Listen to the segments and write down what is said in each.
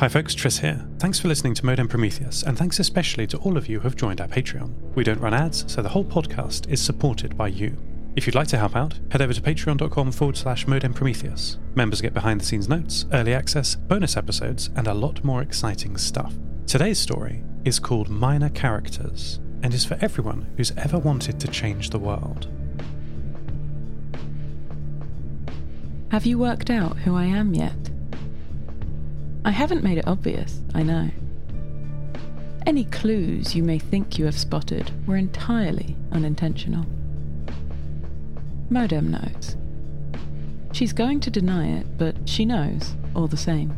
Hi folks, Tris here. Thanks for listening to Modem Prometheus, and thanks especially to all of you who have joined our Patreon. We don't run ads, so the whole podcast is supported by you. If you'd like to help out, head over to patreon.com forward slash modem Prometheus. Members get behind the scenes notes, early access, bonus episodes, and a lot more exciting stuff. Today's story is called Minor Characters and is for everyone who's ever wanted to change the world. Have you worked out who I am yet? I haven't made it obvious, I know. Any clues you may think you have spotted were entirely unintentional. Modem knows. She's going to deny it, but she knows, all the same.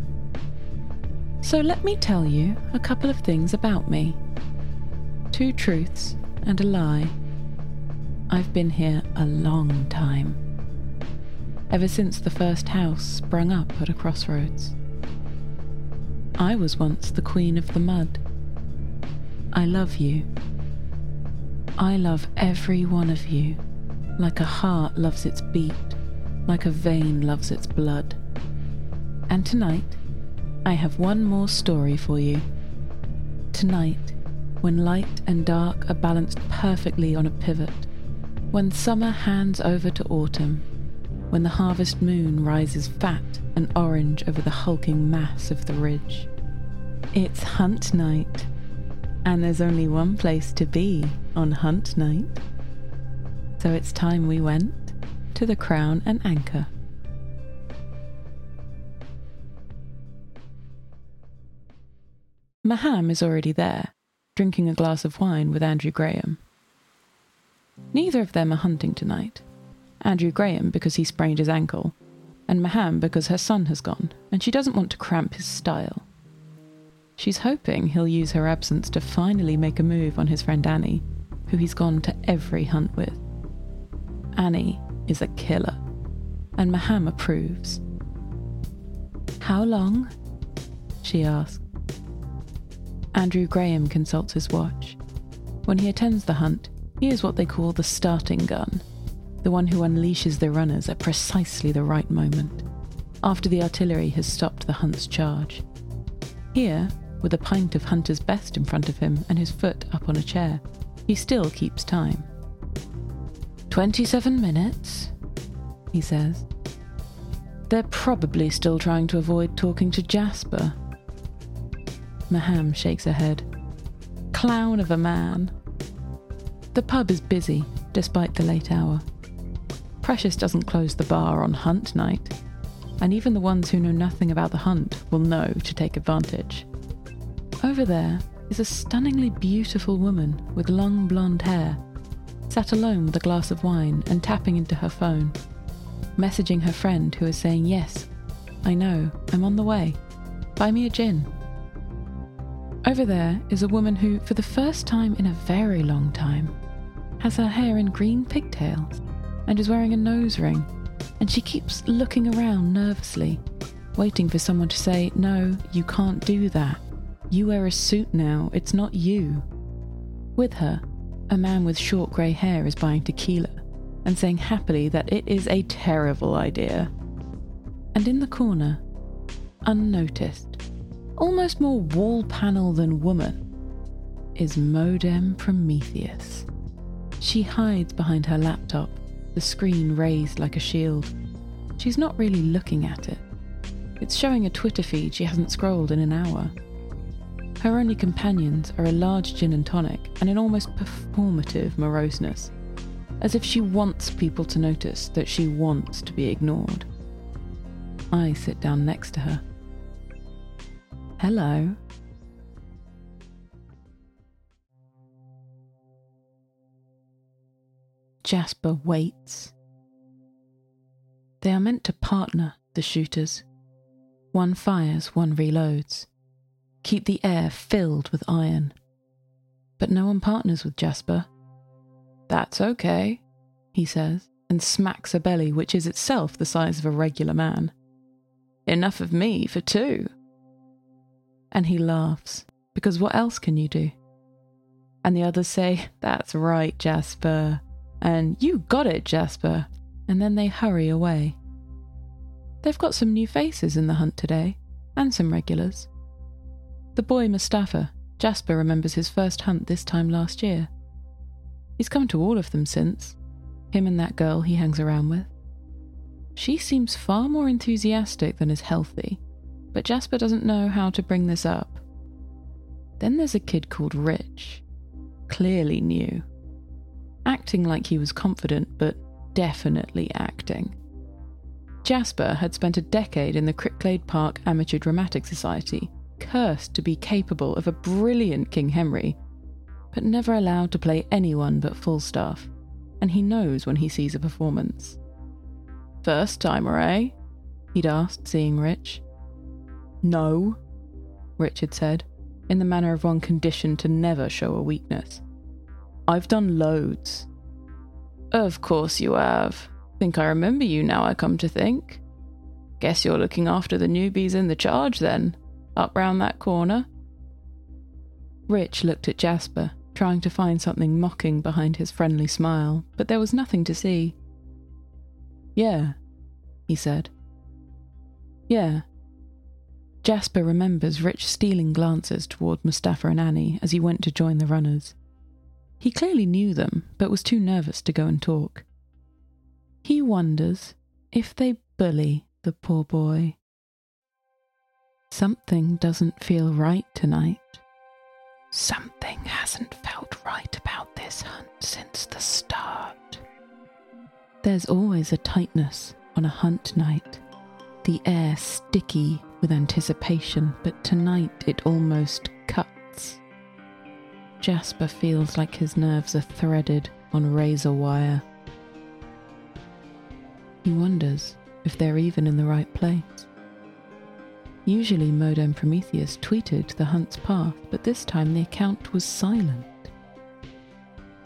So let me tell you a couple of things about me two truths and a lie. I've been here a long time. Ever since the first house sprung up at a crossroads. I was once the queen of the mud. I love you. I love every one of you, like a heart loves its beat, like a vein loves its blood. And tonight, I have one more story for you. Tonight, when light and dark are balanced perfectly on a pivot, when summer hands over to autumn, when the harvest moon rises fat and orange over the hulking mass of the ridge. It's hunt night, and there's only one place to be on hunt night. So it's time we went to the Crown and Anchor. Maham is already there, drinking a glass of wine with Andrew Graham. Neither of them are hunting tonight. Andrew Graham because he sprained his ankle, and Maham because her son has gone, and she doesn't want to cramp his style. She's hoping he'll use her absence to finally make a move on his friend Annie, who he's gone to every hunt with. Annie is a killer, and Maham approves. How long? she asks. Andrew Graham consults his watch. When he attends the hunt, he is what they call the starting gun, the one who unleashes the runners at precisely the right moment, after the artillery has stopped the hunt's charge. Here, with a pint of Hunter's Best in front of him and his foot up on a chair, he still keeps time. Twenty seven minutes, he says. They're probably still trying to avoid talking to Jasper. Maham shakes her head. Clown of a man. The pub is busy, despite the late hour. Precious doesn't close the bar on hunt night, and even the ones who know nothing about the hunt will know to take advantage. Over there is a stunningly beautiful woman with long blonde hair, sat alone with a glass of wine and tapping into her phone, messaging her friend who is saying, Yes, I know, I'm on the way. Buy me a gin. Over there is a woman who, for the first time in a very long time, has her hair in green pigtails and is wearing a nose ring, and she keeps looking around nervously, waiting for someone to say, No, you can't do that. You wear a suit now, it's not you. With her, a man with short grey hair is buying tequila and saying happily that it is a terrible idea. And in the corner, unnoticed, almost more wall panel than woman, is Modem Prometheus. She hides behind her laptop, the screen raised like a shield. She's not really looking at it. It's showing a Twitter feed she hasn't scrolled in an hour. Her only companions are a large gin and tonic and an almost performative moroseness, as if she wants people to notice that she wants to be ignored. I sit down next to her. Hello. Jasper waits. They are meant to partner, the shooters. One fires, one reloads. Keep the air filled with iron. But no one partners with Jasper. That's okay, he says, and smacks a belly which is itself the size of a regular man. Enough of me for two. And he laughs, because what else can you do? And the others say, That's right, Jasper. And you got it, Jasper. And then they hurry away. They've got some new faces in the hunt today, and some regulars. The boy Mustafa, Jasper remembers his first hunt this time last year. He's come to all of them since, him and that girl he hangs around with. She seems far more enthusiastic than is healthy, but Jasper doesn't know how to bring this up. Then there's a kid called Rich, clearly new, acting like he was confident, but definitely acting. Jasper had spent a decade in the Cricklade Park Amateur Dramatic Society, cursed to be capable of a brilliant King Henry, but never allowed to play anyone but Falstaff, and he knows when he sees a performance. First timer, eh? He'd asked, seeing Rich. No, Richard said, in the manner of one conditioned to never show a weakness. I've done loads. Of course you have. Think I remember you now, I come to think. Guess you're looking after the newbies in the charge then, up round that corner. Rich looked at Jasper, trying to find something mocking behind his friendly smile, but there was nothing to see. Yeah, he said. Yeah. Jasper remembers Rich stealing glances toward Mustafa and Annie as he went to join the runners. He clearly knew them, but was too nervous to go and talk. He wonders if they bully the poor boy. Something doesn't feel right tonight. Something hasn't felt right about this hunt since the start. There's always a tightness on a hunt night, the air sticky with anticipation, but tonight it almost cuts. Jasper feels like his nerves are threaded on razor wire. He wonders if they're even in the right place. Usually, Modem Prometheus tweeted the hunt's path, but this time the account was silent.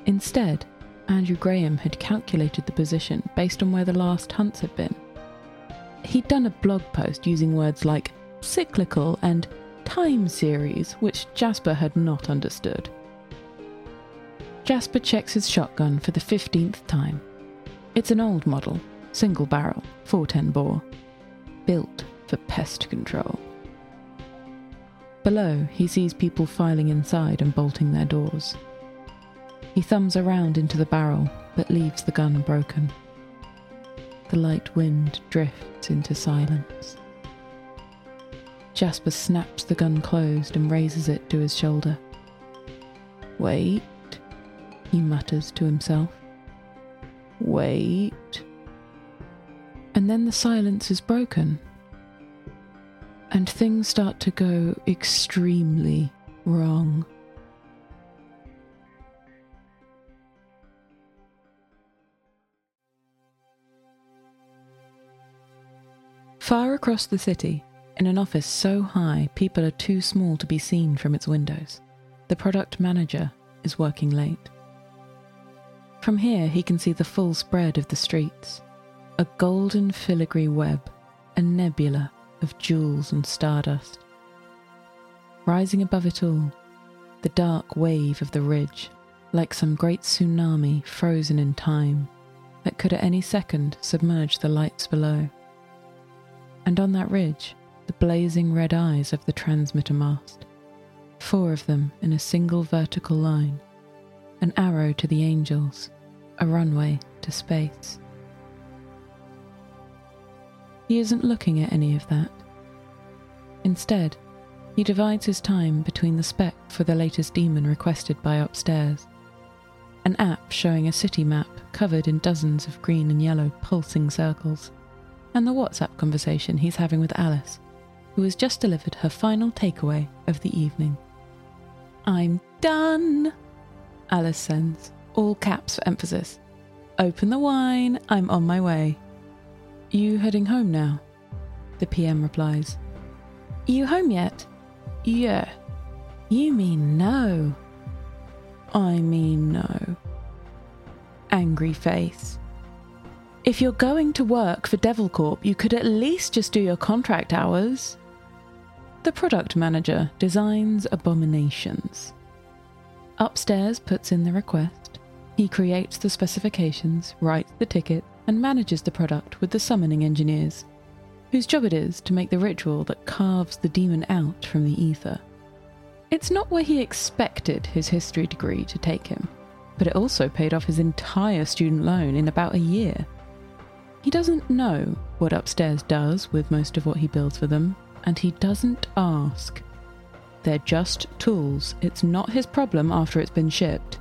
Instead, Andrew Graham had calculated the position based on where the last hunts had been. He'd done a blog post using words like cyclical and time series, which Jasper had not understood. Jasper checks his shotgun for the 15th time. It's an old model, single barrel, 410 bore, built for pest control. Below, he sees people filing inside and bolting their doors. He thumbs around into the barrel, but leaves the gun broken. The light wind drifts into silence. Jasper snaps the gun closed and raises it to his shoulder. Wait, he mutters to himself. Wait and then the silence is broken. And things start to go extremely wrong. Far across the city, in an office so high people are too small to be seen from its windows, the product manager is working late. From here, he can see the full spread of the streets a golden filigree web, a nebula of jewels and stardust. Rising above it all, the dark wave of the ridge, like some great tsunami frozen in time, that could at any second submerge the lights below. And on that ridge, the blazing red eyes of the transmitter mast, four of them in a single vertical line, an arrow to the angels, a runway to space. He isn't looking at any of that. Instead, he divides his time between the spec for the latest demon requested by upstairs, an app showing a city map covered in dozens of green and yellow pulsing circles, and the WhatsApp conversation he's having with Alice, who has just delivered her final takeaway of the evening. I'm done, Alice sends, all caps for emphasis. Open the wine, I'm on my way. You heading home now? The PM replies. You home yet? Yeah. You mean no? I mean no. Angry face. If you're going to work for Devil Corp, you could at least just do your contract hours. The product manager designs abominations. Upstairs puts in the request. He creates the specifications, writes the ticket, and manages the product with the summoning engineers, whose job it is to make the ritual that carves the demon out from the ether. It's not where he expected his history degree to take him, but it also paid off his entire student loan in about a year. He doesn't know what upstairs does with most of what he builds for them, and he doesn't ask. They're just tools, it's not his problem after it's been shipped.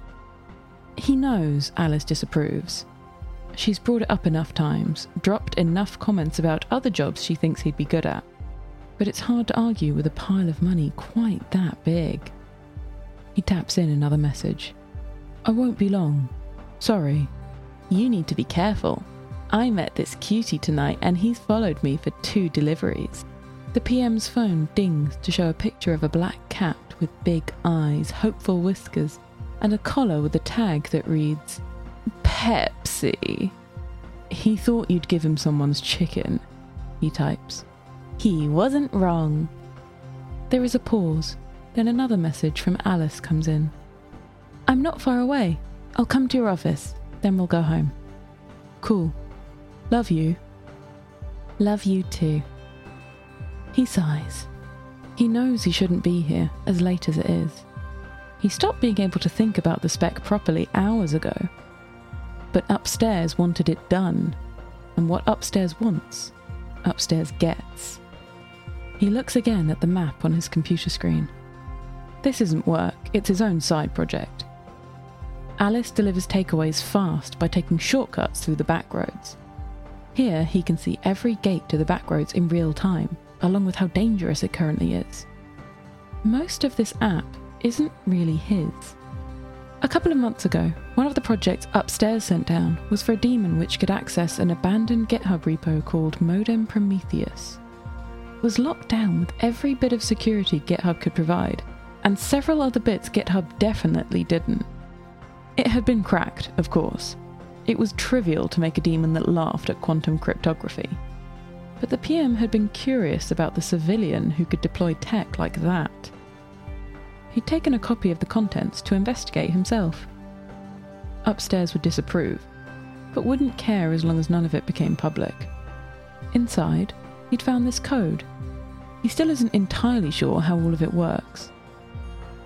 He knows Alice disapproves. She's brought it up enough times, dropped enough comments about other jobs she thinks he'd be good at. But it's hard to argue with a pile of money quite that big. He taps in another message. I won't be long. Sorry. You need to be careful. I met this cutie tonight and he's followed me for two deliveries. The PM's phone dings to show a picture of a black cat with big eyes, hopeful whiskers, and a collar with a tag that reads Pepsi. He thought you'd give him someone's chicken, he types. He wasn't wrong. There is a pause, then another message from Alice comes in. I'm not far away. I'll come to your office, then we'll go home. Cool. Love you. Love you too. He sighs. He knows he shouldn't be here, as late as it is. He stopped being able to think about the spec properly hours ago. But upstairs wanted it done, and what upstairs wants, upstairs gets. He looks again at the map on his computer screen. This isn't work, it's his own side project. Alice delivers takeaways fast by taking shortcuts through the back roads. Here, he can see every gate to the back roads in real time, along with how dangerous it currently is. Most of this app isn't really his. A couple of months ago, one of the projects upstairs sent down was for a daemon which could access an abandoned GitHub repo called Modem Prometheus. It was locked down with every bit of security GitHub could provide, and several other bits GitHub definitely didn't. It had been cracked, of course. It was trivial to make a daemon that laughed at quantum cryptography. But the PM had been curious about the civilian who could deploy tech like that. He'd taken a copy of the contents to investigate himself. Upstairs would disapprove, but wouldn't care as long as none of it became public. Inside, he'd found this code. He still isn't entirely sure how all of it works.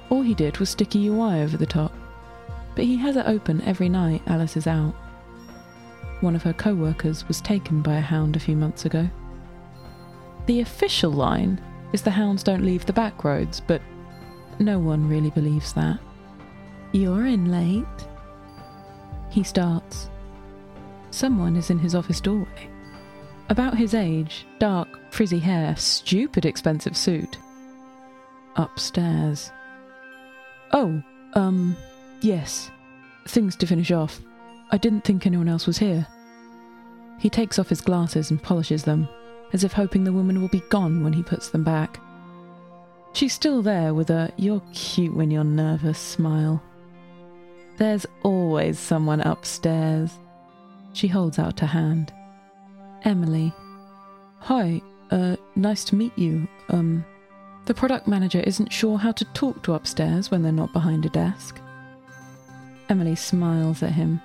All he did was stick a UI over the top but he has it open every night Alice is out. One of her co workers was taken by a hound a few months ago. The official line is the hounds don't leave the back roads, but no one really believes that. You're in late. He starts. Someone is in his office doorway. About his age, dark, frizzy hair, stupid expensive suit. Upstairs. Oh, um, Yes. Things to finish off. I didn't think anyone else was here. He takes off his glasses and polishes them, as if hoping the woman will be gone when he puts them back. She's still there with a you're cute when you're nervous smile. There's always someone upstairs. She holds out her hand. Emily. Hi, uh, nice to meet you. Um, the product manager isn't sure how to talk to upstairs when they're not behind a desk. Emily smiles at him.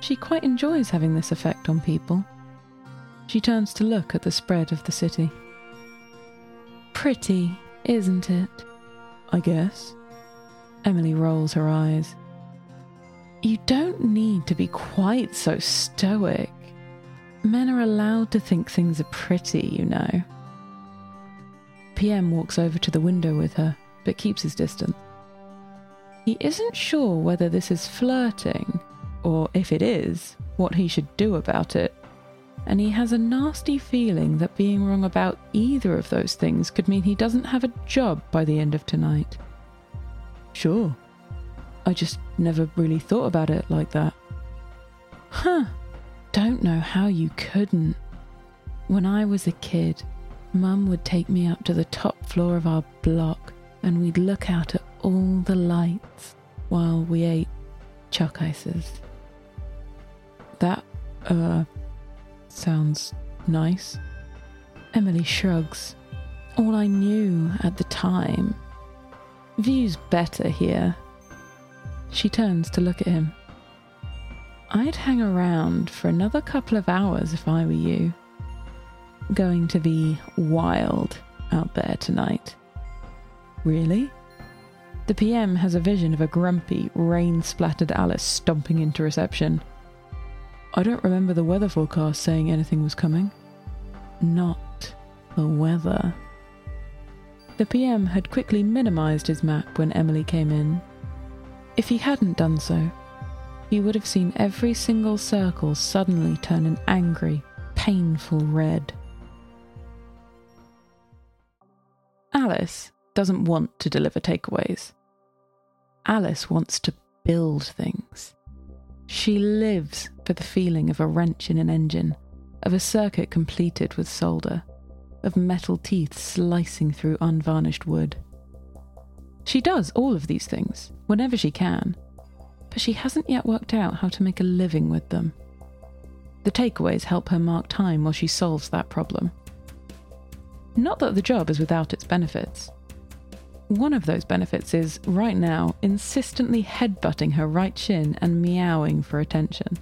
She quite enjoys having this effect on people. She turns to look at the spread of the city. Pretty, isn't it? I guess. Emily rolls her eyes. You don't need to be quite so stoic. Men are allowed to think things are pretty, you know. PM walks over to the window with her, but keeps his distance. He isn't sure whether this is flirting, or if it is, what he should do about it. And he has a nasty feeling that being wrong about either of those things could mean he doesn't have a job by the end of tonight. Sure. I just never really thought about it like that. Huh. Don't know how you couldn't. When I was a kid, Mum would take me up to the top floor of our block and we'd look out at all the lights while we ate choc ices. That, uh, sounds nice. Emily shrugs. All I knew at the time. View's better here. She turns to look at him. I'd hang around for another couple of hours if I were you. Going to be wild out there tonight. Really? The PM has a vision of a grumpy, rain splattered Alice stomping into reception. I don't remember the weather forecast saying anything was coming. Not the weather. The PM had quickly minimised his map when Emily came in. If he hadn't done so, he would have seen every single circle suddenly turn an angry, painful red. Alice doesn't want to deliver takeaways. Alice wants to build things. She lives for the feeling of a wrench in an engine, of a circuit completed with solder, of metal teeth slicing through unvarnished wood. She does all of these things whenever she can, but she hasn't yet worked out how to make a living with them. The takeaways help her mark time while she solves that problem. Not that the job is without its benefits. One of those benefits is, right now, insistently headbutting her right shin and meowing for attention.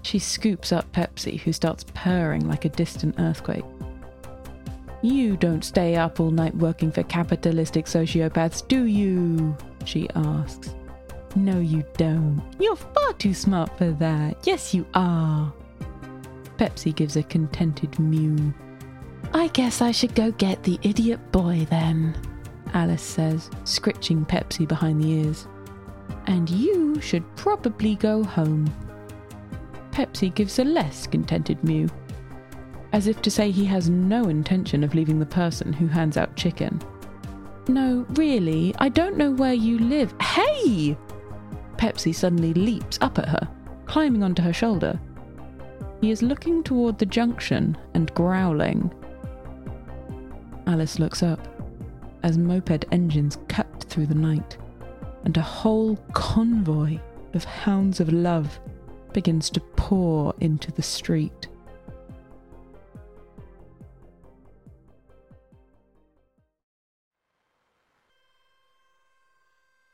She scoops up Pepsi, who starts purring like a distant earthquake. You don't stay up all night working for capitalistic sociopaths, do you? She asks. No, you don't. You're far too smart for that. Yes, you are. Pepsi gives a contented mew. I guess I should go get the idiot boy then, Alice says, scritching Pepsi behind the ears. And you should probably go home. Pepsi gives a less contented mew, as if to say he has no intention of leaving the person who hands out chicken. No, really, I don't know where you live. Hey! Pepsi suddenly leaps up at her, climbing onto her shoulder. He is looking toward the junction and growling. Alice looks up as moped engines cut through the night, and a whole convoy of hounds of love begins to pour into the street.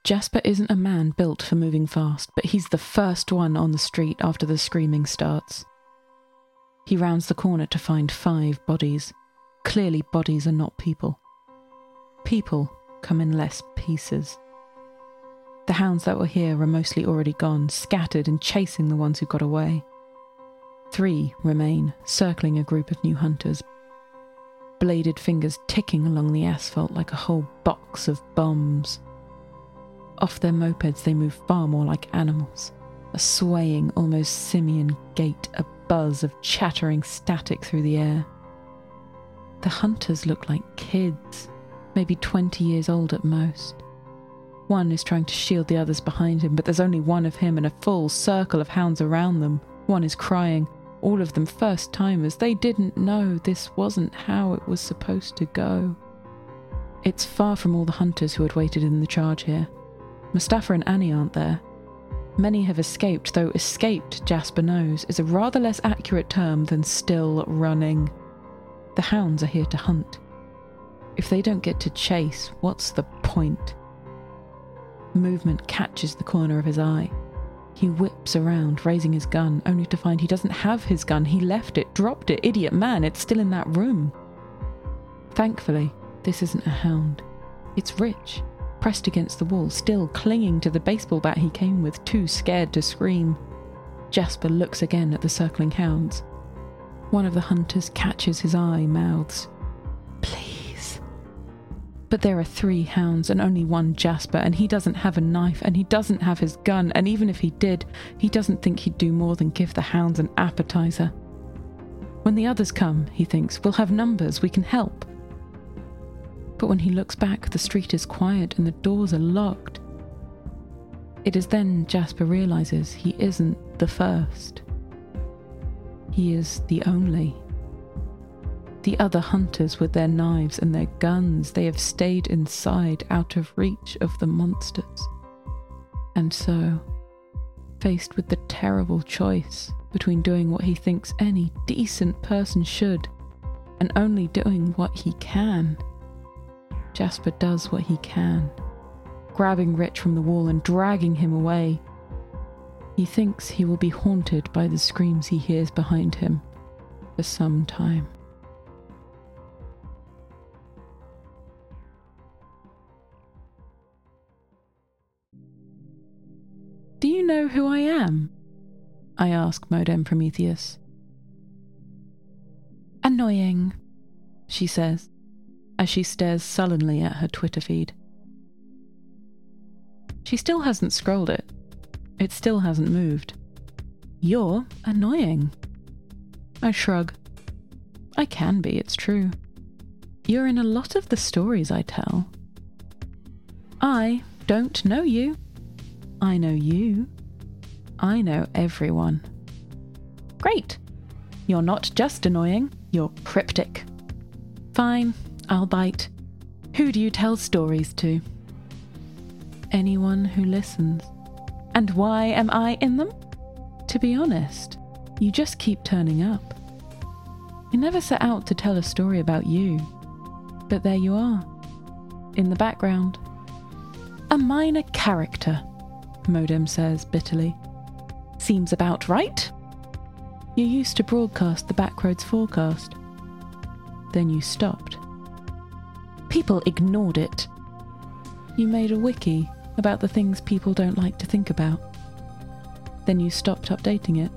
Jasper isn't a man built for moving fast, but he's the first one on the street after the screaming starts. He rounds the corner to find five bodies. Clearly, bodies are not people. People come in less pieces. The hounds that were here are mostly already gone, scattered and chasing the ones who got away. Three remain, circling a group of new hunters, bladed fingers ticking along the asphalt like a whole box of bombs. Off their mopeds, they move far more like animals, a swaying, almost simian gait, a buzz of chattering static through the air. The hunters look like kids, maybe 20 years old at most. One is trying to shield the others behind him, but there's only one of him and a full circle of hounds around them. One is crying, all of them first timers. They didn't know this wasn't how it was supposed to go. It's far from all the hunters who had waited in the charge here. Mustafa and Annie aren't there. Many have escaped, though escaped, Jasper knows, is a rather less accurate term than still running. The hounds are here to hunt. If they don't get to chase, what's the point? Movement catches the corner of his eye. He whips around, raising his gun, only to find he doesn't have his gun. He left it, dropped it. Idiot man, it's still in that room. Thankfully, this isn't a hound. It's Rich, pressed against the wall, still clinging to the baseball bat he came with, too scared to scream. Jasper looks again at the circling hounds. One of the hunters catches his eye, mouths, Please. But there are three hounds and only one Jasper, and he doesn't have a knife, and he doesn't have his gun, and even if he did, he doesn't think he'd do more than give the hounds an appetizer. When the others come, he thinks, we'll have numbers, we can help. But when he looks back, the street is quiet and the doors are locked. It is then Jasper realizes he isn't the first. He is the only. The other hunters with their knives and their guns, they have stayed inside, out of reach of the monsters. And so, faced with the terrible choice between doing what he thinks any decent person should and only doing what he can, Jasper does what he can, grabbing Rich from the wall and dragging him away. He thinks he will be haunted by the screams he hears behind him for some time. Who I am? I ask Modem Prometheus. Annoying, she says, as she stares sullenly at her Twitter feed. She still hasn't scrolled it. It still hasn't moved. You're annoying. I shrug. I can be, it's true. You're in a lot of the stories I tell. I don't know you. I know you. I know everyone. Great. You're not just annoying, you're cryptic. Fine, I'll bite. Who do you tell stories to? Anyone who listens. And why am I in them? To be honest, you just keep turning up. You never set out to tell a story about you, but there you are, in the background. A minor character, Modem says bitterly. Seems about right. You used to broadcast the Backroads forecast. Then you stopped. People ignored it. You made a wiki about the things people don't like to think about. Then you stopped updating it.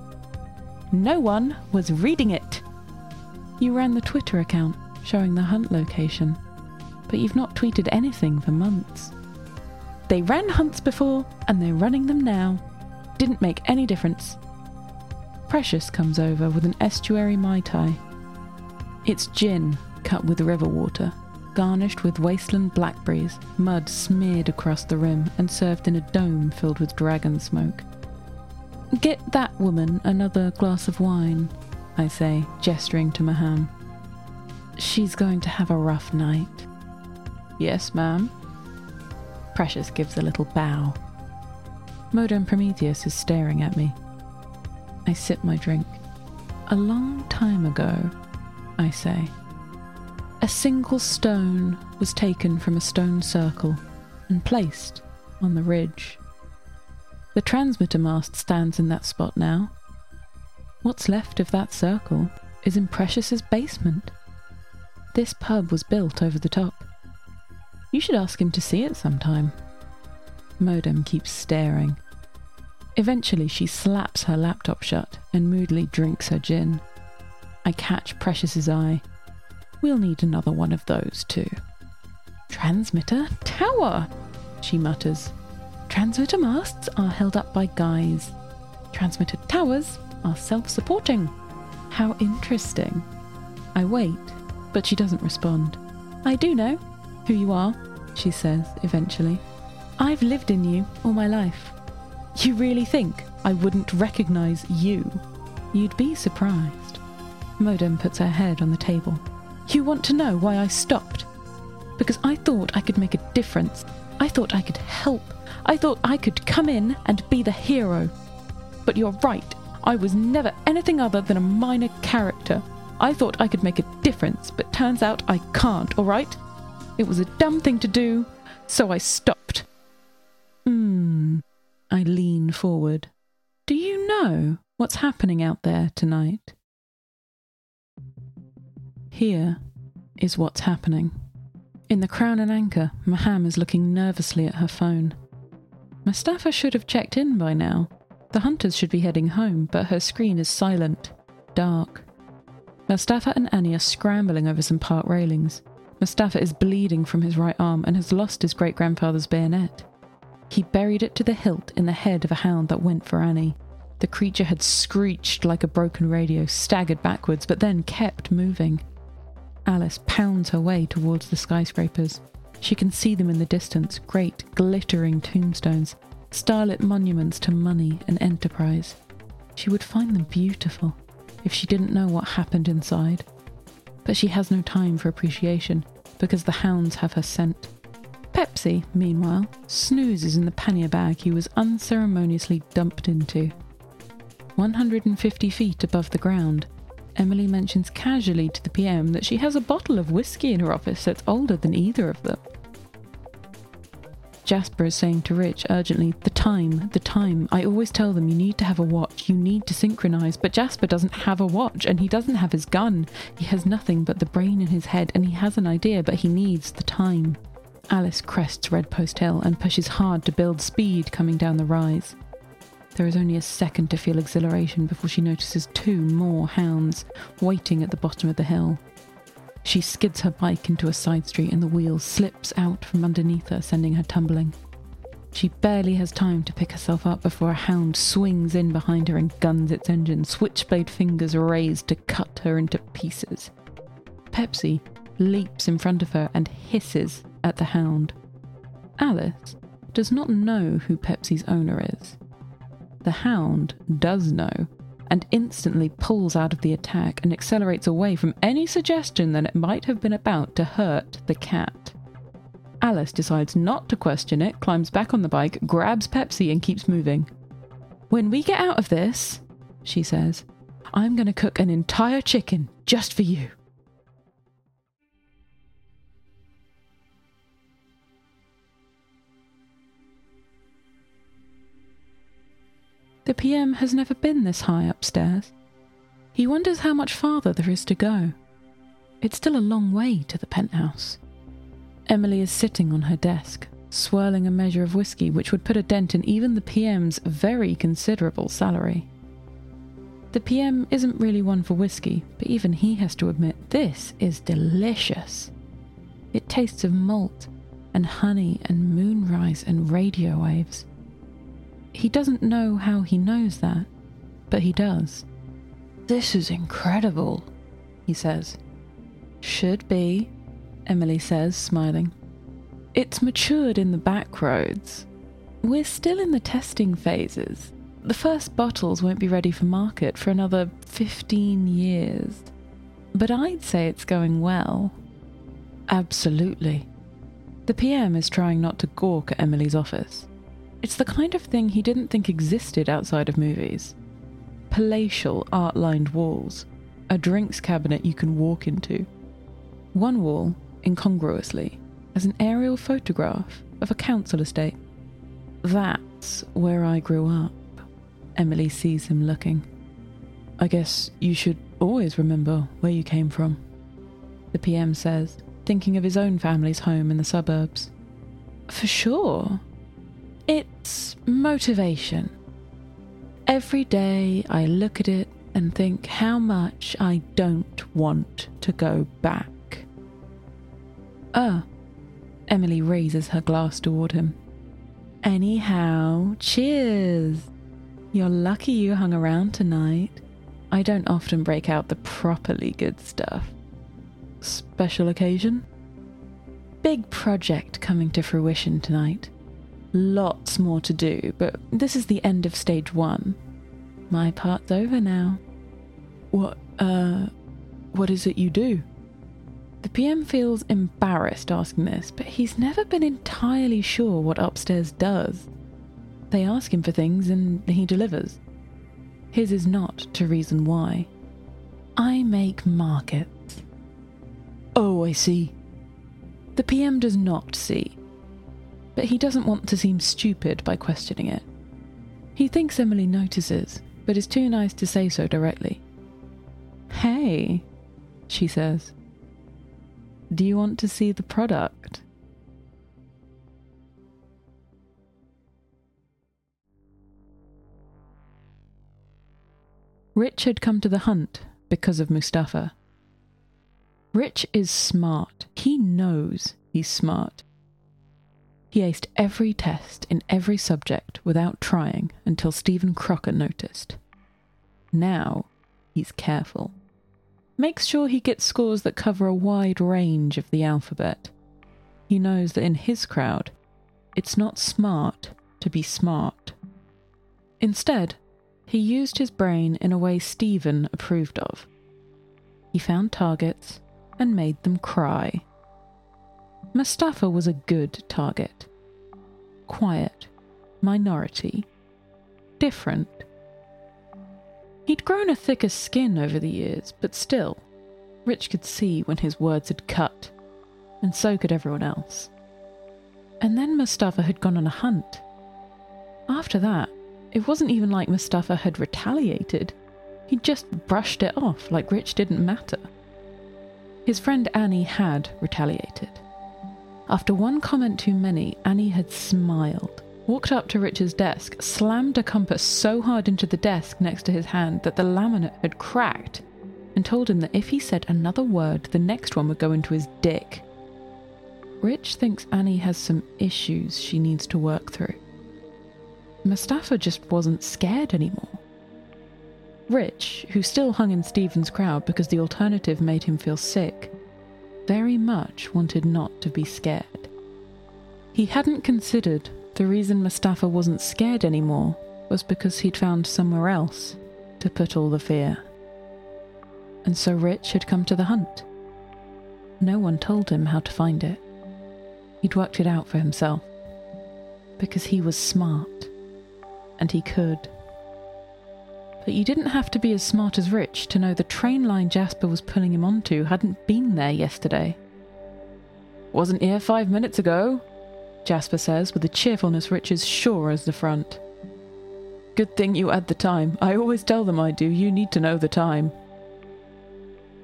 No one was reading it. You ran the Twitter account showing the hunt location, but you've not tweeted anything for months. They ran hunts before, and they're running them now. Didn't make any difference. Precious comes over with an estuary Mai Tai. It's gin cut with river water, garnished with wasteland blackberries, mud smeared across the rim, and served in a dome filled with dragon smoke. Get that woman another glass of wine, I say, gesturing to Maham. She's going to have a rough night. Yes, ma'am. Precious gives a little bow. Modem Prometheus is staring at me. I sip my drink. A long time ago, I say. A single stone was taken from a stone circle and placed on the ridge. The transmitter mast stands in that spot now. What's left of that circle is in Precious's basement. This pub was built over the top. You should ask him to see it sometime. Modem keeps staring. Eventually, she slaps her laptop shut and moodily drinks her gin. I catch Precious's eye. We'll need another one of those, too. Transmitter tower, she mutters. Transmitter masts are held up by guys. Transmitter towers are self supporting. How interesting. I wait, but she doesn't respond. I do know who you are, she says eventually. I've lived in you all my life. You really think I wouldn't recognize you? You'd be surprised. Modem puts her head on the table. You want to know why I stopped? Because I thought I could make a difference. I thought I could help. I thought I could come in and be the hero. But you're right, I was never anything other than a minor character. I thought I could make a difference, but turns out I can't, alright? It was a dumb thing to do, so I stopped. Hmm. I lean forward. Do you know what's happening out there tonight? Here is what's happening. In the Crown and Anchor, Maham is looking nervously at her phone. Mustafa should have checked in by now. The hunters should be heading home, but her screen is silent, dark. Mustafa and Annie are scrambling over some park railings. Mustafa is bleeding from his right arm and has lost his great grandfather's bayonet. He buried it to the hilt in the head of a hound that went for Annie. The creature had screeched like a broken radio, staggered backwards, but then kept moving. Alice pounds her way towards the skyscrapers. She can see them in the distance, great glittering tombstones, starlit monuments to money and enterprise. She would find them beautiful if she didn't know what happened inside. But she has no time for appreciation because the hounds have her scent. Pepsi, meanwhile, snoozes in the pannier bag he was unceremoniously dumped into. 150 feet above the ground, Emily mentions casually to the PM that she has a bottle of whiskey in her office that's older than either of them. Jasper is saying to Rich urgently, The time, the time. I always tell them you need to have a watch, you need to synchronize. But Jasper doesn't have a watch and he doesn't have his gun. He has nothing but the brain in his head and he has an idea, but he needs the time. Alice crests Red Post Hill and pushes hard to build speed coming down the rise. There is only a second to feel exhilaration before she notices two more hounds waiting at the bottom of the hill. She skids her bike into a side street and the wheel slips out from underneath her, sending her tumbling. She barely has time to pick herself up before a hound swings in behind her and guns its engine, switchblade fingers raised to cut her into pieces. Pepsi leaps in front of her and hisses at the hound. Alice does not know who Pepsi's owner is. The hound does know and instantly pulls out of the attack and accelerates away from any suggestion that it might have been about to hurt the cat. Alice decides not to question it, climbs back on the bike, grabs Pepsi, and keeps moving. When we get out of this, she says, I'm going to cook an entire chicken just for you. The PM has never been this high upstairs. He wonders how much farther there is to go. It's still a long way to the penthouse. Emily is sitting on her desk, swirling a measure of whiskey which would put a dent in even the PM's very considerable salary. The PM isn't really one for whiskey, but even he has to admit this is delicious. It tastes of malt and honey and moonrise and radio waves. He doesn't know how he knows that, but he does. This is incredible, he says. Should be, Emily says, smiling. It's matured in the back roads. We're still in the testing phases. The first bottles won't be ready for market for another 15 years. But I'd say it's going well. Absolutely. The PM is trying not to gawk at Emily's office. It's the kind of thing he didn't think existed outside of movies. Palatial art lined walls, a drinks cabinet you can walk into. One wall, incongruously, has an aerial photograph of a council estate. That's where I grew up. Emily sees him looking. I guess you should always remember where you came from, the PM says, thinking of his own family's home in the suburbs. For sure, it's motivation. Every day I look at it and think how much I don't want to go back. Ah, Emily raises her glass toward him. Anyhow, cheers. You're lucky you hung around tonight. I don't often break out the properly good stuff. Special occasion? Big project coming to fruition tonight lots more to do, but this is the end of stage one. My part's over now. What, uh, what is it you do? The PM feels embarrassed asking this, but he's never been entirely sure what upstairs does. They ask him for things and he delivers. His is not to reason why. I make markets. Oh, I see. The PM does not see but he doesn't want to seem stupid by questioning it. He thinks Emily notices, but is too nice to say so directly. Hey, she says. Do you want to see the product? Rich had come to the hunt because of Mustafa. Rich is smart. He knows he's smart. He aced every test in every subject without trying until Stephen Crocker noticed. Now he's careful. Makes sure he gets scores that cover a wide range of the alphabet. He knows that in his crowd, it's not smart to be smart. Instead, he used his brain in a way Stephen approved of. He found targets and made them cry. Mustafa was a good target. Quiet, minority, different. He'd grown a thicker skin over the years, but still, Rich could see when his words had cut, and so could everyone else. And then Mustafa had gone on a hunt. After that, it wasn't even like Mustafa had retaliated. He just brushed it off like Rich didn't matter. His friend Annie had retaliated. After one comment too many, Annie had smiled, walked up to Richard's desk, slammed a compass so hard into the desk next to his hand that the laminate had cracked, and told him that if he said another word, the next one would go into his dick. Rich thinks Annie has some issues she needs to work through. Mustafa just wasn't scared anymore. Rich, who still hung in Stephen's crowd because the alternative made him feel sick, very much wanted not to be scared. He hadn't considered the reason Mustafa wasn't scared anymore was because he'd found somewhere else to put all the fear. And so Rich had come to the hunt. No one told him how to find it. He'd worked it out for himself. Because he was smart. And he could. But you didn't have to be as smart as Rich to know the train line Jasper was pulling him onto hadn't been there yesterday. Wasn't here five minutes ago, Jasper says with a cheerfulness Rich is sure as the front. Good thing you had the time. I always tell them I do. You need to know the time.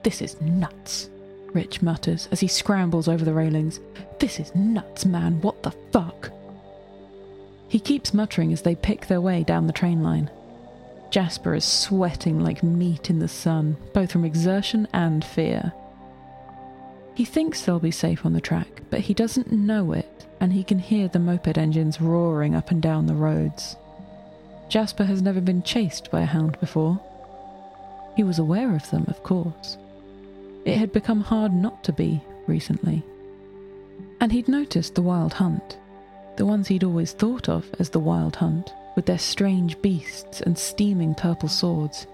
This is nuts, Rich mutters as he scrambles over the railings. This is nuts, man. What the fuck? He keeps muttering as they pick their way down the train line. Jasper is sweating like meat in the sun, both from exertion and fear. He thinks they'll be safe on the track, but he doesn't know it, and he can hear the moped engines roaring up and down the roads. Jasper has never been chased by a hound before. He was aware of them, of course. It had become hard not to be recently. And he'd noticed the wild hunt, the ones he'd always thought of as the wild hunt, with their strange beasts and steaming purple swords.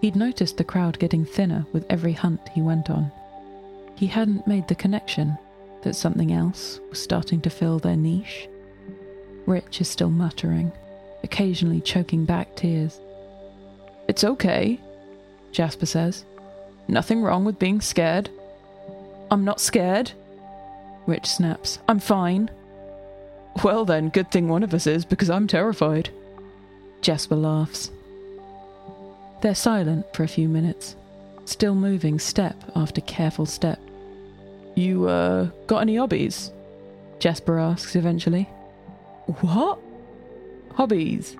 He'd noticed the crowd getting thinner with every hunt he went on. He hadn't made the connection that something else was starting to fill their niche. Rich is still muttering, occasionally choking back tears. It's okay, Jasper says. Nothing wrong with being scared. I'm not scared. Rich snaps. I'm fine. Well, then, good thing one of us is, because I'm terrified. Jasper laughs. They're silent for a few minutes, still moving step after careful step. You, uh, got any hobbies? Jasper asks eventually. What? Hobbies.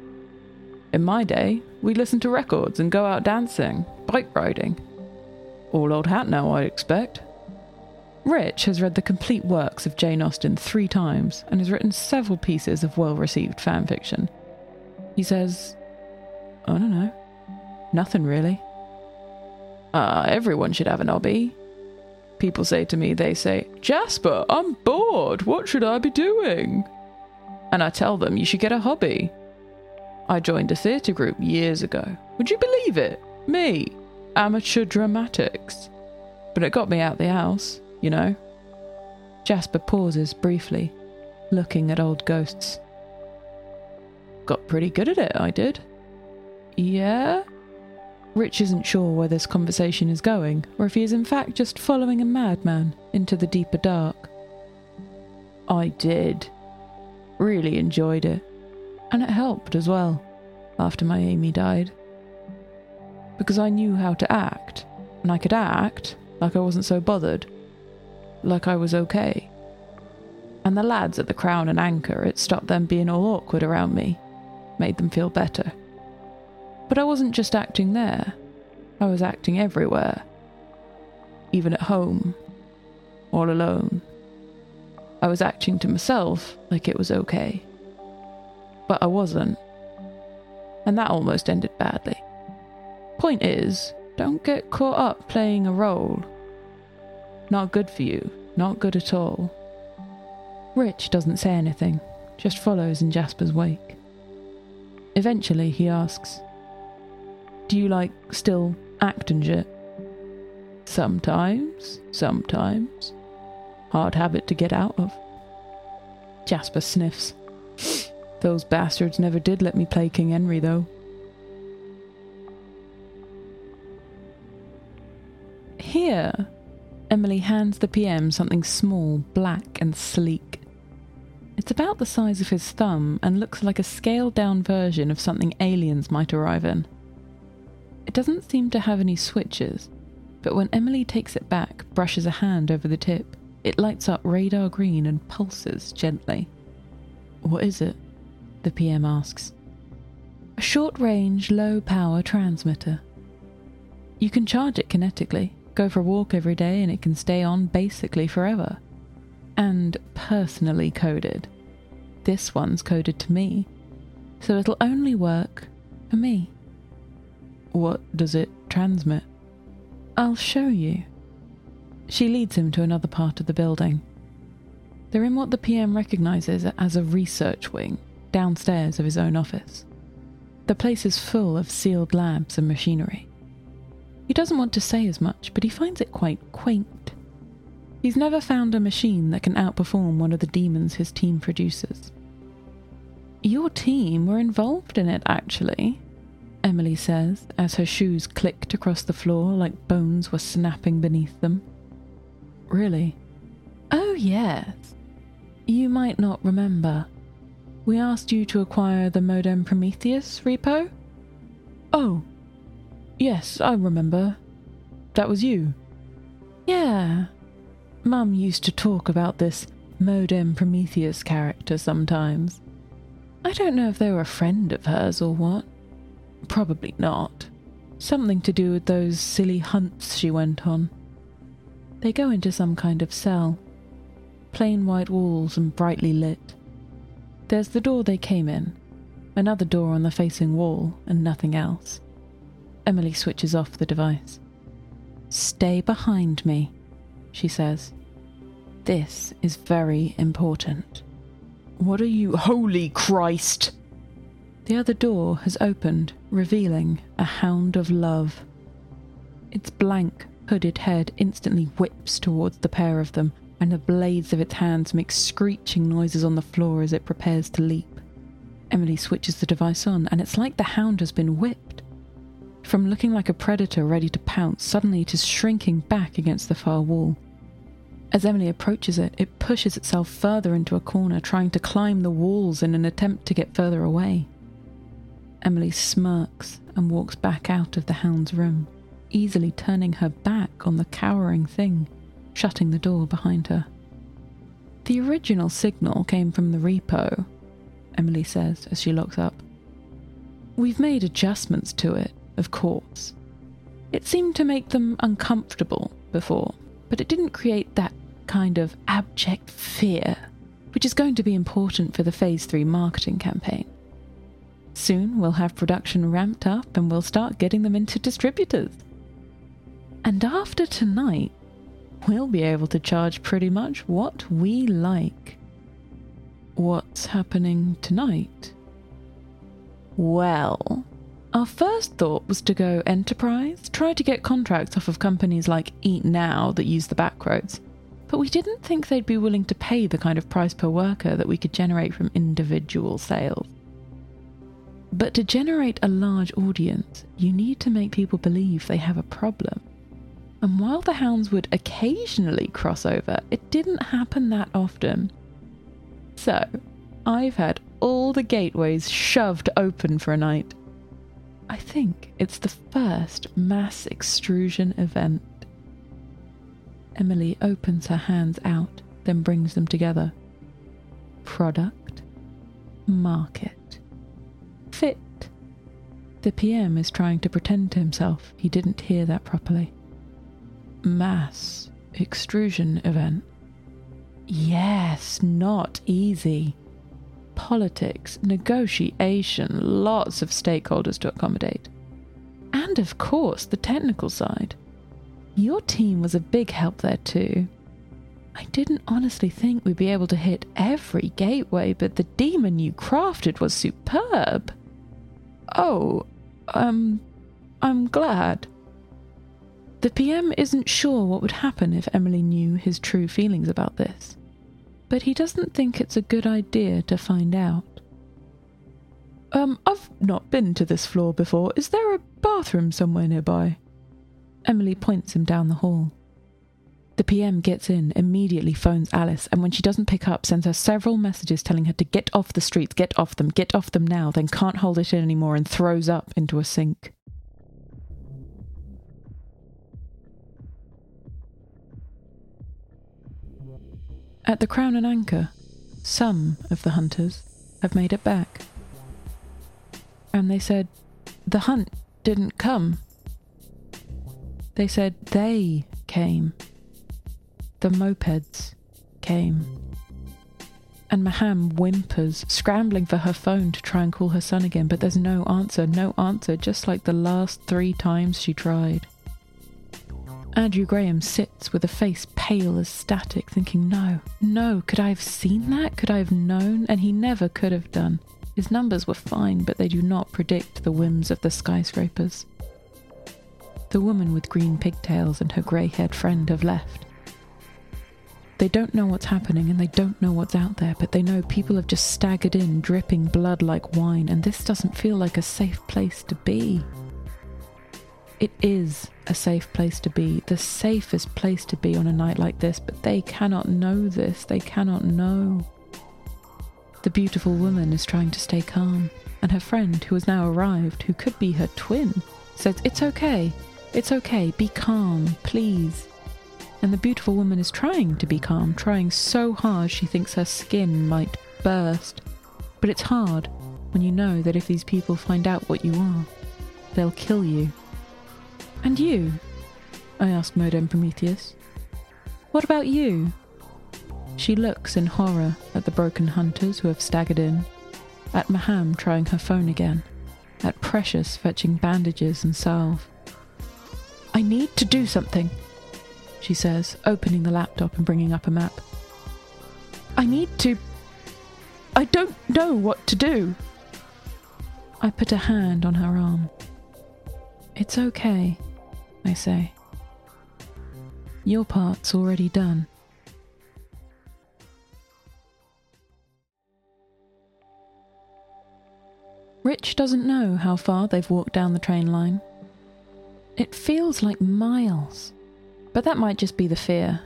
In my day, we listen to records and go out dancing, bike riding. All old hat now, I expect. Rich has read the complete works of Jane Austen three times and has written several pieces of well received fan fiction. He says, I don't know. Nothing really. Ah, uh, everyone should have an hobby. People say to me, they say, Jasper, I'm bored. What should I be doing? And I tell them, you should get a hobby. I joined a theatre group years ago. Would you believe it? Me, amateur dramatics. But it got me out the house, you know. Jasper pauses briefly, looking at old ghosts got pretty good at it, I did. Yeah? Rich isn't sure where this conversation is going, or if he is in fact just following a madman into the deeper dark. I did. Really enjoyed it. And it helped as well, after my Amy died. Because I knew how to act, and I could act like I wasn't so bothered, like I was okay. And the lads at the Crown and Anchor, it stopped them being all awkward around me made them feel better. But I wasn't just acting there, I was acting everywhere. Even at home, all alone. I was acting to myself like it was okay. But I wasn't. And that almost ended badly. Point is, don't get caught up playing a role. Not good for you, not good at all. Rich doesn't say anything, just follows in Jasper's wake. Eventually, he asks, Do you like still act and shit? Sometimes, sometimes. Hard habit to get out of. Jasper sniffs. Those bastards never did let me play King Henry, though. Here, Emily hands the PM something small, black, and sleek. It's about the size of his thumb and looks like a scaled down version of something aliens might arrive in. It doesn't seem to have any switches, but when Emily takes it back, brushes a hand over the tip, it lights up radar green and pulses gently. What is it? the PM asks. A short range, low power transmitter. You can charge it kinetically, go for a walk every day, and it can stay on basically forever. And personally coded. This one's coded to me, so it'll only work for me. What does it transmit? I'll show you. She leads him to another part of the building. They're in what the PM recognizes as a research wing, downstairs of his own office. The place is full of sealed labs and machinery. He doesn't want to say as much, but he finds it quite quaint. He's never found a machine that can outperform one of the demons his team produces. Your team were involved in it, actually, Emily says as her shoes clicked across the floor like bones were snapping beneath them. Really? Oh, yes. You might not remember. We asked you to acquire the Modem Prometheus repo? Oh, yes, I remember. That was you. Yeah. Mum used to talk about this Modem Prometheus character sometimes. I don't know if they were a friend of hers or what. Probably not. Something to do with those silly hunts she went on. They go into some kind of cell. Plain white walls and brightly lit. There's the door they came in, another door on the facing wall, and nothing else. Emily switches off the device. Stay behind me, she says. This is very important. What are you, holy Christ? The other door has opened, revealing a hound of love. Its blank, hooded head instantly whips towards the pair of them, and the blades of its hands make screeching noises on the floor as it prepares to leap. Emily switches the device on, and it's like the hound has been whipped. From looking like a predator ready to pounce, suddenly it is shrinking back against the far wall. As Emily approaches it, it pushes itself further into a corner, trying to climb the walls in an attempt to get further away. Emily smirks and walks back out of the hound's room, easily turning her back on the cowering thing, shutting the door behind her. The original signal came from the repo, Emily says as she looks up. We've made adjustments to it, of course. It seemed to make them uncomfortable before, but it didn't create that kind of abject fear, which is going to be important for the Phase 3 marketing campaign. Soon we'll have production ramped up and we'll start getting them into distributors. And after tonight, we'll be able to charge pretty much what we like. What's happening tonight? Well, our first thought was to go enterprise, try to get contracts off of companies like Eat Now that use the backroads, but we didn't think they'd be willing to pay the kind of price per worker that we could generate from individual sales. But to generate a large audience, you need to make people believe they have a problem. And while the hounds would occasionally cross over, it didn't happen that often. So, I've had all the gateways shoved open for a night. I think it's the first mass extrusion event. Emily opens her hands out, then brings them together. Product, market fit. The PM is trying to pretend to himself he didn't hear that properly. Mass extrusion event. Yes, not easy. Politics, negotiation, lots of stakeholders to accommodate. And of course, the technical side. Your team was a big help there too. I didn't honestly think we'd be able to hit every gateway, but the demon you crafted was superb. Oh, um, I'm glad. The PM isn't sure what would happen if Emily knew his true feelings about this, but he doesn't think it's a good idea to find out. Um, I've not been to this floor before. Is there a bathroom somewhere nearby? Emily points him down the hall. The PM gets in, immediately phones Alice, and when she doesn't pick up, sends her several messages telling her to get off the streets, get off them, get off them now, then can't hold it in anymore and throws up into a sink. At the Crown and Anchor, some of the hunters have made it back. And they said, The hunt didn't come. They said they came. The mopeds came. And Maham whimpers, scrambling for her phone to try and call her son again, but there's no answer, no answer, just like the last three times she tried. Andrew Graham sits with a face pale as static, thinking, No, no, could I have seen that? Could I have known? And he never could have done. His numbers were fine, but they do not predict the whims of the skyscrapers. The woman with green pigtails and her grey haired friend have left. They don't know what's happening and they don't know what's out there, but they know people have just staggered in, dripping blood like wine, and this doesn't feel like a safe place to be. It is a safe place to be, the safest place to be on a night like this, but they cannot know this. They cannot know. The beautiful woman is trying to stay calm, and her friend, who has now arrived, who could be her twin, says, It's okay. It's okay. Be calm, please. And the beautiful woman is trying to be calm, trying so hard she thinks her skin might burst. But it's hard when you know that if these people find out what you are, they'll kill you. And you? I ask Modem Prometheus. What about you? She looks in horror at the broken hunters who have staggered in, at Maham trying her phone again, at Precious fetching bandages and salve. I need to do something, she says, opening the laptop and bringing up a map. I need to. I don't know what to do. I put a hand on her arm. It's okay, I say. Your part's already done. Rich doesn't know how far they've walked down the train line. It feels like miles, but that might just be the fear.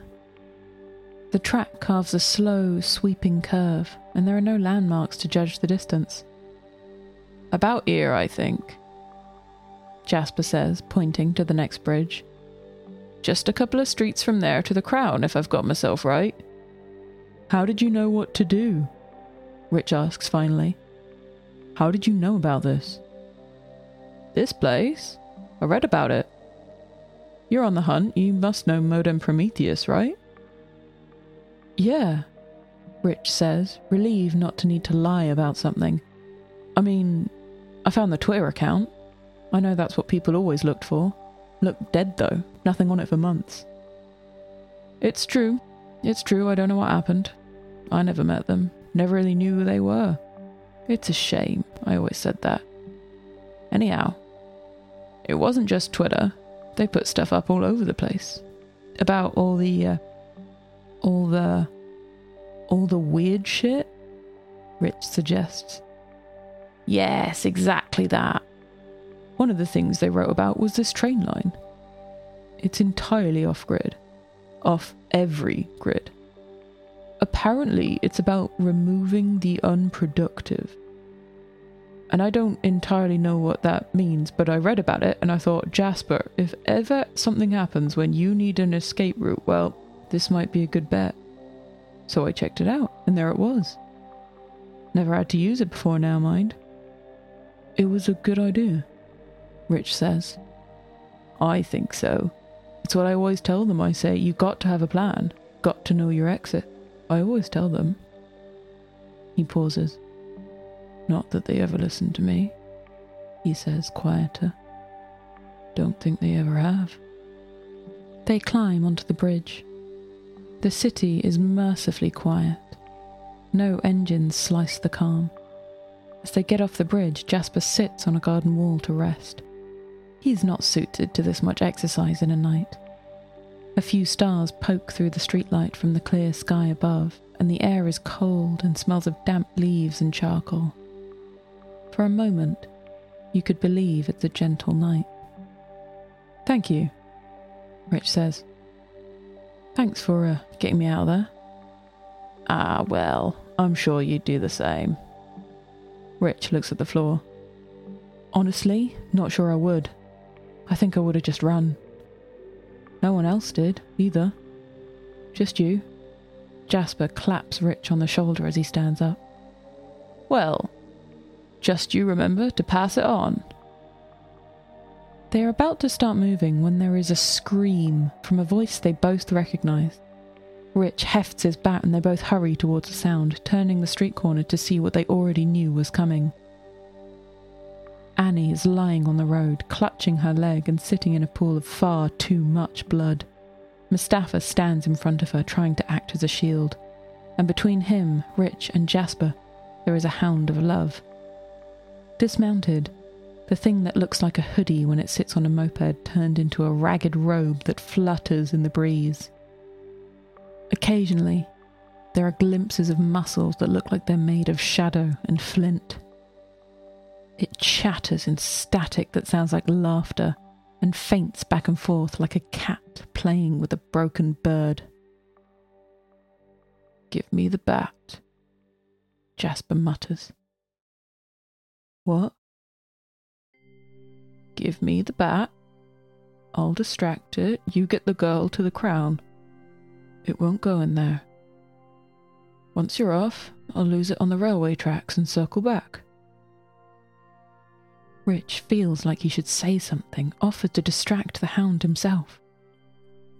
The track carves a slow, sweeping curve, and there are no landmarks to judge the distance. About here, I think, Jasper says, pointing to the next bridge. Just a couple of streets from there to the crown, if I've got myself right. How did you know what to do? Rich asks finally. How did you know about this? This place? I read about it. You're on the hunt. You must know Modem Prometheus, right? Yeah, Rich says, relieved not to need to lie about something. I mean, I found the Twitter account. I know that's what people always looked for. Looked dead, though. Nothing on it for months. It's true. It's true. I don't know what happened. I never met them. Never really knew who they were. It's a shame. I always said that. Anyhow, it wasn't just Twitter. They put stuff up all over the place about all the, uh, all the, all the weird shit. Rich suggests. Yes, exactly that. One of the things they wrote about was this train line. It's entirely off grid, off every grid. Apparently, it's about removing the unproductive. And I don't entirely know what that means, but I read about it and I thought, Jasper, if ever something happens when you need an escape route, well, this might be a good bet. So I checked it out, and there it was. Never had to use it before now, mind. It was a good idea. Rich says. I think so. It's what I always tell them. I say, you got to have a plan, got to know your exit. I always tell them. He pauses. Not that they ever listen to me, he says, quieter. Don't think they ever have. They climb onto the bridge. The city is mercifully quiet. No engines slice the calm. As they get off the bridge, Jasper sits on a garden wall to rest. He's not suited to this much exercise in a night. A few stars poke through the streetlight from the clear sky above, and the air is cold and smells of damp leaves and charcoal. For a moment, you could believe it's a gentle night. Thank you, Rich says. Thanks for uh, getting me out of there. Ah, well, I'm sure you'd do the same. Rich looks at the floor. Honestly, not sure I would. I think I would have just run. No one else did, either. Just you. Jasper claps Rich on the shoulder as he stands up. Well, Just you remember to pass it on. They are about to start moving when there is a scream from a voice they both recognize. Rich hefts his bat and they both hurry towards the sound, turning the street corner to see what they already knew was coming. Annie is lying on the road, clutching her leg and sitting in a pool of far too much blood. Mustafa stands in front of her, trying to act as a shield, and between him, Rich, and Jasper, there is a hound of love. Dismounted, the thing that looks like a hoodie when it sits on a moped turned into a ragged robe that flutters in the breeze. Occasionally, there are glimpses of muscles that look like they're made of shadow and flint. It chatters in static that sounds like laughter and feints back and forth like a cat playing with a broken bird. Give me the bat, Jasper mutters. What? Give me the bat. I'll distract it. You get the girl to the crown. It won't go in there. Once you're off, I'll lose it on the railway tracks and circle back. Rich feels like he should say something, offer to distract the hound himself.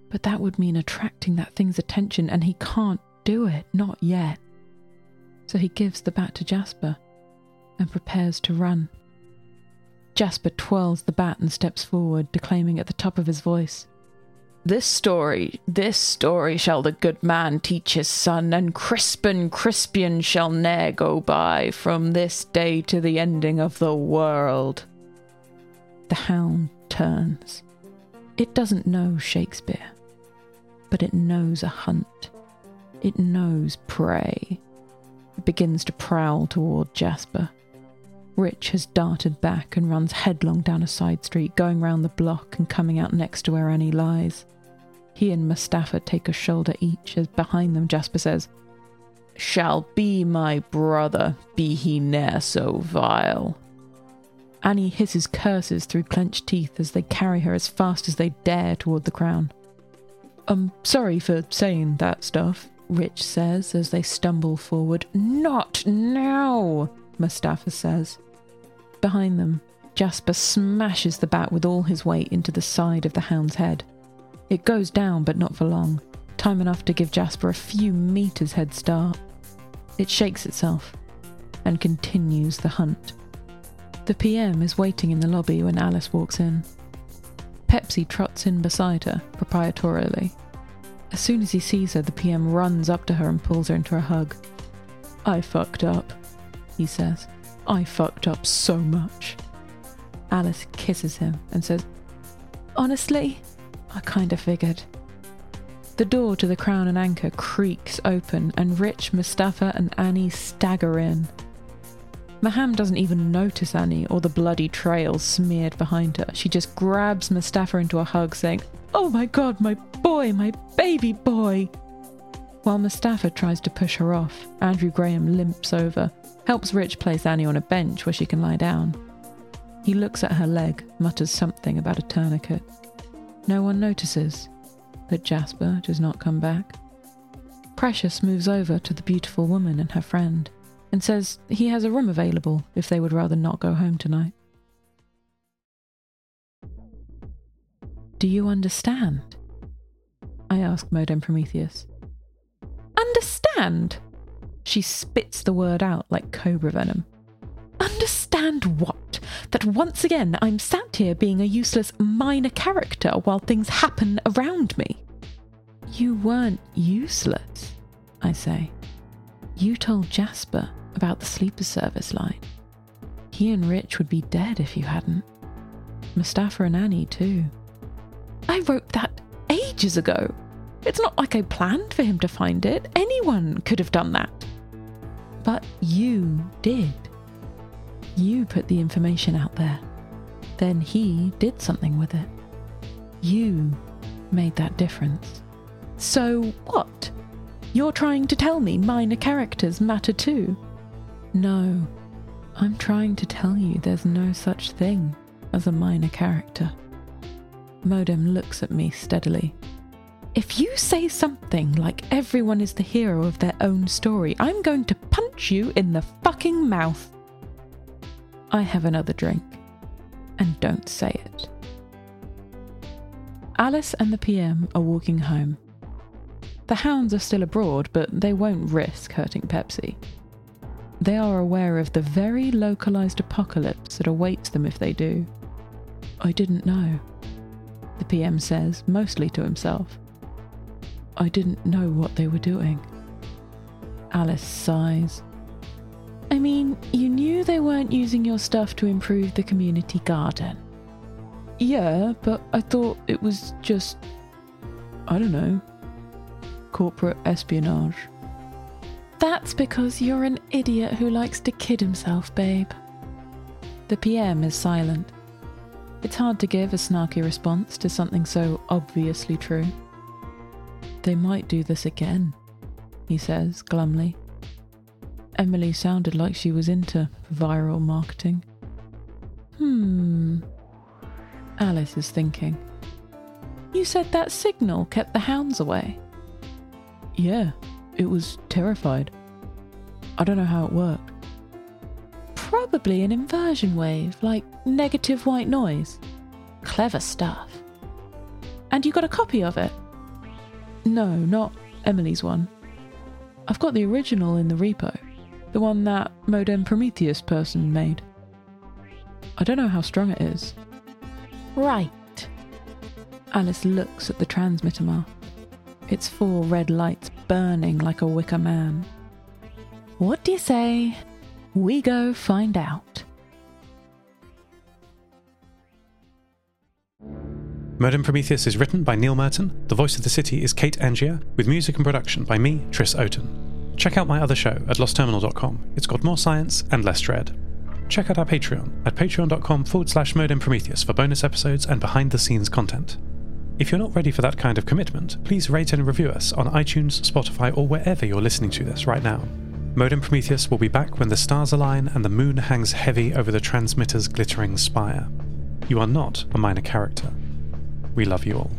But that would mean attracting that thing's attention, and he can't do it, not yet. So he gives the bat to Jasper and prepares to run. Jasper twirls the bat and steps forward, declaiming at the top of his voice This story, this story shall the good man teach his son, and Crispin Crispian shall ne'er go by from this day to the ending of the world. The hound turns. It doesn't know Shakespeare, but it knows a hunt. It knows prey. It begins to prowl toward Jasper. Rich has darted back and runs headlong down a side street, going round the block and coming out next to where Annie lies. He and Mustafa take a shoulder each as behind them Jasper says, Shall be my brother, be he ne'er so vile. Annie hisses curses through clenched teeth as they carry her as fast as they dare toward the crown. I'm sorry for saying that stuff, Rich says as they stumble forward. Not now, Mustafa says. Behind them, Jasper smashes the bat with all his weight into the side of the hound's head. It goes down, but not for long, time enough to give Jasper a few meters head start. It shakes itself and continues the hunt. The PM is waiting in the lobby when Alice walks in. Pepsi trots in beside her, proprietorially. As soon as he sees her, the PM runs up to her and pulls her into a hug. I fucked up, he says. I fucked up so much. Alice kisses him and says, Honestly, I kinda figured. The door to the Crown and Anchor creaks open, and Rich, Mustafa, and Annie stagger in. Maham doesn't even notice Annie or the bloody trail smeared behind her. She just grabs Mustafa into a hug, saying, Oh my god, my boy, my baby boy! While Mustafa tries to push her off, Andrew Graham limps over helps Rich place Annie on a bench where she can lie down. He looks at her leg, mutters something about a tourniquet. No one notices that Jasper does not come back. Precious moves over to the beautiful woman and her friend and says he has a room available if they would rather not go home tonight. Do you understand? I ask Modem Prometheus. Understand? She spits the word out like cobra venom. Understand what? That once again I'm sat here being a useless minor character while things happen around me. You weren't useless, I say. You told Jasper about the sleeper service line. He and Rich would be dead if you hadn't. Mustafa and Annie, too. I wrote that ages ago. It's not like I planned for him to find it. Anyone could have done that. But you did. You put the information out there. Then he did something with it. You made that difference. So what? You're trying to tell me minor characters matter too? No, I'm trying to tell you there's no such thing as a minor character. Modem looks at me steadily if you say something like everyone is the hero of their own story, I'm going to punch you in the fucking mouth. I have another drink. And don't say it. Alice and the PM are walking home. The hounds are still abroad, but they won't risk hurting Pepsi. They are aware of the very localized apocalypse that awaits them if they do. I didn't know, the PM says, mostly to himself. I didn't know what they were doing. Alice sighs. I mean, you knew they weren't using your stuff to improve the community garden. Yeah, but I thought it was just. I don't know. Corporate espionage. That's because you're an idiot who likes to kid himself, babe. The PM is silent. It's hard to give a snarky response to something so obviously true. They might do this again, he says glumly. Emily sounded like she was into viral marketing. Hmm. Alice is thinking. You said that signal kept the hounds away. Yeah, it was terrified. I don't know how it worked. Probably an inversion wave, like negative white noise. Clever stuff. And you got a copy of it? No, not Emily's one. I've got the original in the repo, the one that Modem Prometheus person made. I don't know how strong it is. Right. Alice looks at the transmitter mark. Its four red lights burning like a wicker man. What do you say? We go find out. Modem Prometheus is written by Neil Murton. The voice of the city is Kate Angier, with music and production by me, Tris Oaten. Check out my other show at lostterminal.com. It's got more science and less dread. Check out our Patreon at patreon.com forward slash modem Prometheus for bonus episodes and behind the scenes content. If you're not ready for that kind of commitment, please rate and review us on iTunes, Spotify, or wherever you're listening to this right now. Modem Prometheus will be back when the stars align and the moon hangs heavy over the transmitter's glittering spire. You are not a minor character. We love you all.